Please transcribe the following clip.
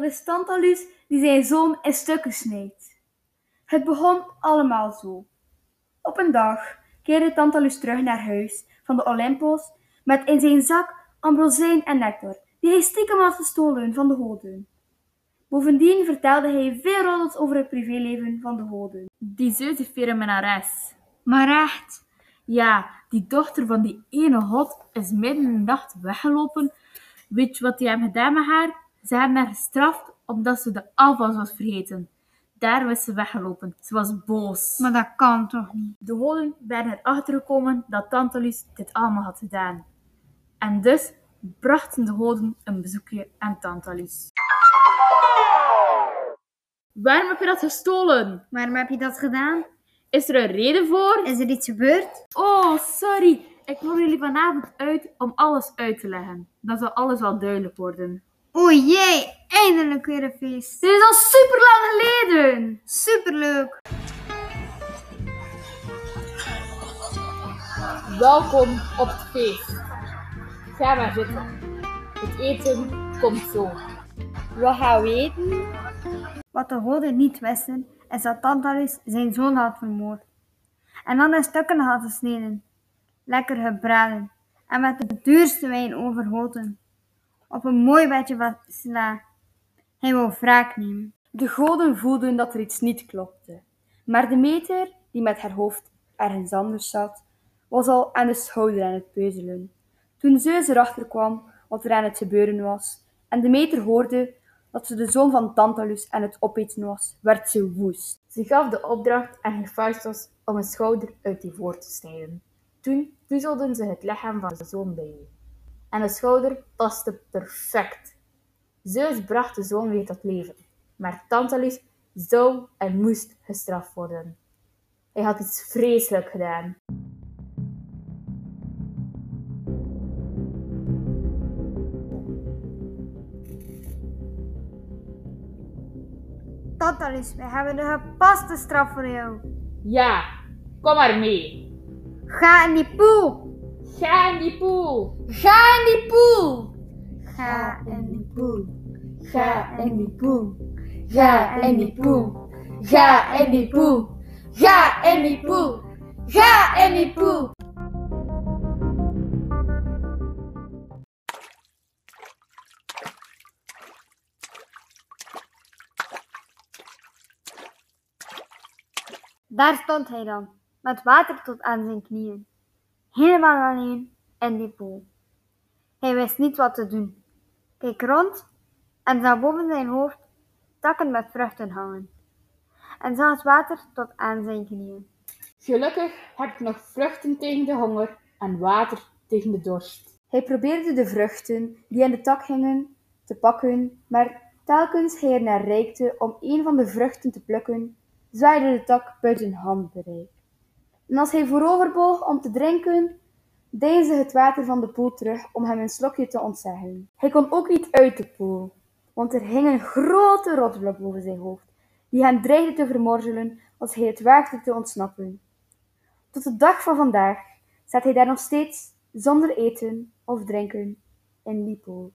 dat is Tantalus die zijn zoon in stukken snijdt. Het begon allemaal zo. Op een dag keerde Tantalus terug naar huis van de Olympos met in zijn zak ambrosijn en nectar, die hij stiekem had gestolen van de goden. Bovendien vertelde hij veel roddels over het privéleven van de goden. Die een minnares. Maar echt, Ja, die dochter van die ene god is midden in de nacht weggelopen. Weet je wat die hebben gedaan met haar? Ze hebben haar gestraft omdat ze de afwas was vergeten. Daarom is ze weggelopen. Ze was boos. maar dat kan toch niet? De goden werden erachter gekomen dat Tantalus dit allemaal had gedaan. En dus brachten de goden een bezoekje aan Tantalus. Waarom heb je dat gestolen? Waarom heb je dat gedaan? Is er een reden voor? Is er iets gebeurd? Oh, sorry. Ik nodig jullie vanavond uit om alles uit te leggen. Dan zal alles wel duidelijk worden. O jee, eindelijk weer een feest. Dit is al super lang geleden. Superleuk. Welkom op het feest. Ga maar zitten. Het eten komt zo. Wat gaan we eten? Wat de goden niet wisten, is dat Tantalus zijn zoon had vermoord. En dan in stukken had gesneden, lekker gebraden en met de duurste wijn overgoten. Op een mooi bedje van sla. Hij wou wraak nemen. De goden voelden dat er iets niet klopte, maar de meter, die met haar hoofd ergens anders zat, was al aan de schouder aan het peuzelen. Toen Zeus erachter kwam wat er aan het gebeuren was, en de meter hoorde dat ze de zoon van Tantalus aan het opeten was, werd ze woest. Ze gaf de opdracht aan Hephaestus om een schouder uit die voor te snijden. Toen puzzelden ze het lichaam van de zoon bij. En de schouder paste perfect. Zeus bracht de zoon weer tot leven, maar Tantalus zou en moest gestraft worden. Hij had iets vreselijk gedaan. Tantalus, wij hebben de gepaste straf voor jou. Ja, kom maar mee. Ga in die poel. Ga in die poel. Ga in die poel. Ga in die poel. Ga in die poel. Ga in die poel. Ga in die poel. Ga in die poel. Ga in die poel. Daar stond hij dan, met water tot aan zijn knieën, helemaal alleen in die poel. Hij wist niet wat te doen, keek rond en zag boven zijn hoofd takken met vruchten hangen, en zag het water tot aan zijn knieën. Gelukkig heb ik nog vruchten tegen de honger en water tegen de dorst. Hij probeerde de vruchten die aan de tak hingen te pakken, maar telkens hij er naar reikte om een van de vruchten te plukken, zwaaide de tak buiten handbereik. En als hij vooroverboog om te drinken, deinsde het water van de poel terug om hem een slokje te ontzeggen. Hij kon ook niet uit de poel, want er hing een grote rotsblok boven zijn hoofd, die hem dreigde te vermorzelen als hij het waagde te ontsnappen. Tot de dag van vandaag staat hij daar nog steeds zonder eten of drinken in die poel.